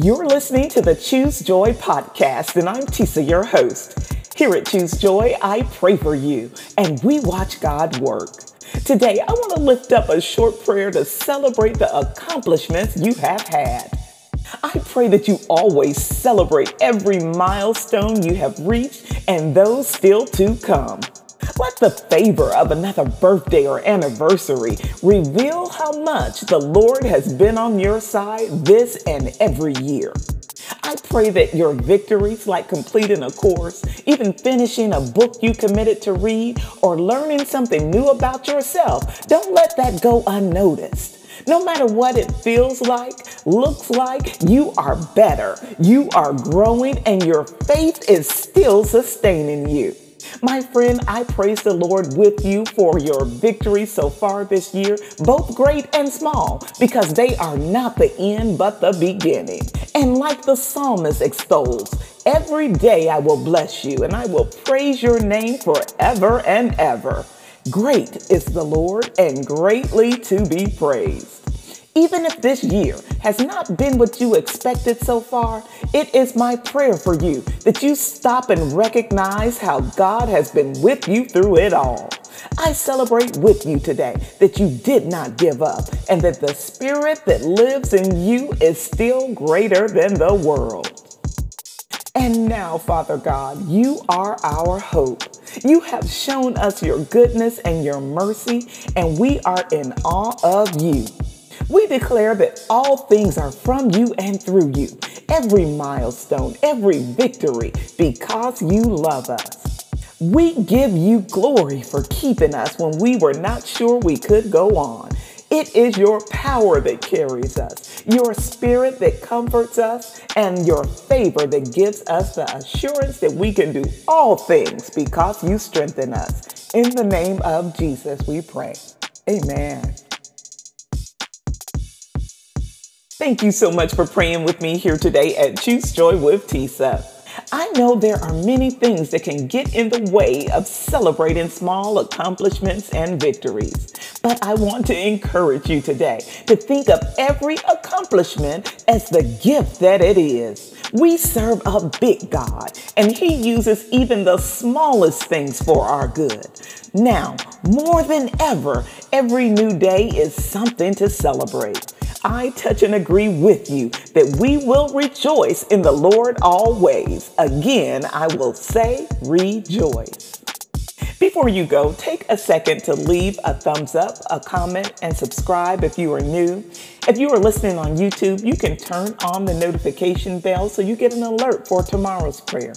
You're listening to the Choose Joy podcast, and I'm Tisa, your host. Here at Choose Joy, I pray for you, and we watch God work. Today, I want to lift up a short prayer to celebrate the accomplishments you have had. I pray that you always celebrate every milestone you have reached and those still to come. Let the favor of another birthday or anniversary reveal how much the Lord has been on your side this and every year. I pray that your victories, like completing a course, even finishing a book you committed to read, or learning something new about yourself, don't let that go unnoticed. No matter what it feels like, looks like, you are better. You are growing, and your faith is still sustaining you. My friend, I praise the Lord with you for your victories so far this year, both great and small, because they are not the end but the beginning. And like the psalmist extols, every day I will bless you and I will praise your name forever and ever. Great is the Lord and greatly to be praised. Even if this year has not been what you expected so far, it is my prayer for you that you stop and recognize how God has been with you through it all. I celebrate with you today that you did not give up and that the spirit that lives in you is still greater than the world. And now, Father God, you are our hope. You have shown us your goodness and your mercy, and we are in awe of you. We declare that all things are from you and through you, every milestone, every victory, because you love us. We give you glory for keeping us when we were not sure we could go on. It is your power that carries us, your spirit that comforts us, and your favor that gives us the assurance that we can do all things because you strengthen us. In the name of Jesus, we pray. Amen. Thank you so much for praying with me here today at Choose Joy with Tisa. I know there are many things that can get in the way of celebrating small accomplishments and victories. But I want to encourage you today to think of every accomplishment as the gift that it is. We serve a big God, and He uses even the smallest things for our good. Now, more than ever, every new day is something to celebrate. I touch and agree with you that we will rejoice in the Lord always. Again, I will say rejoice. Before you go, take a second to leave a thumbs up, a comment, and subscribe if you are new. If you are listening on YouTube, you can turn on the notification bell so you get an alert for tomorrow's prayer.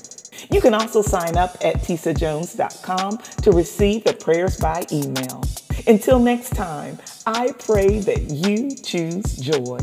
You can also sign up at tisajones.com to receive the prayers by email. Until next time, I pray that you choose joy.